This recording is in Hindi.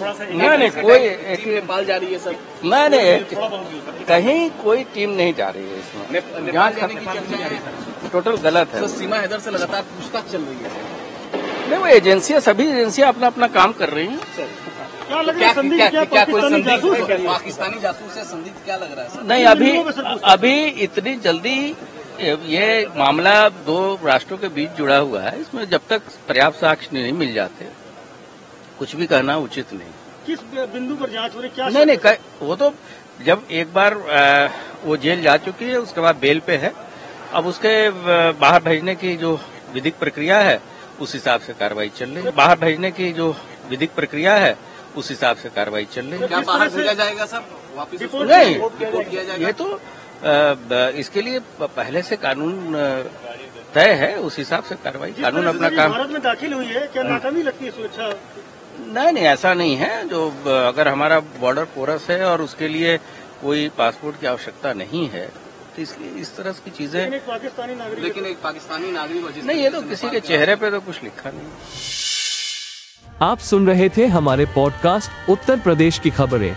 नहीं नहीं कोई टीम नेपाल जा रही है सर नहीं नहीं कहीं कोई टीम नहीं जा रही है इसमें। जाँच का टोटल गलत है। सीमा हैदर से लगातार पूछताछ चल रही है। नहीं वो एजेंसियाँ सभी एजेंसियाँ अपना अपना काम कर रही हैं। क्या लग रहा है क्या क्या कोई संदिग्ध पाकिस्तानी जासूस है? संदिग्ध क्या लग रहा है नहीं अभी अभी इतनी जल्दी ये मामला दो राष्ट्रों के बीच जुड़ा हुआ है। इसमें जब तक पर्याप्त साक्ष्य नहीं मिल जाते कुछ भी कहना उचित नहीं। किस बिंदु पर जाँच हो रही क्या नहीं नहीं कह- वो तो जब एक बार वो जेल जा चुकी है उसके बाद बेल पे है। अब उसके बाहर भेजने की जो विधिक प्रक्रिया है उस हिसाब से कार्रवाई चल रही है। बाहर भेजने की जो विधिक प्रक्रिया है उस हिसाब से कार्रवाई चल रही है। क्या बाहर भेजा जाएगा सर? वापिस नहीं रिपोर्ट किया जाएगा? ये तो इसके लिए पहले से कानून तय है उस हिसाब से कार्रवाई कानून अपना काम भारत में दाखिल हुई है क्या नाकामी लगती है सुरक्षा? नहीं नहीं ऐसा नहीं है। जो अगर हमारा बॉर्डर पोरस है और उसके लिए कोई पासपोर्ट की आवश्यकता नहीं है तो इसलिए इस तरह की चीज़ें लेकिन एक पाकिस्तानी नागरिक लेकिन एक पाकिस्तानी नागरिक नहीं ये तो किसी के है। चेहरे पे तो कुछ लिखा नहीं। आप सुन रहे थे हमारे पॉडकास्ट उत्तर प्रदेश की खबरें।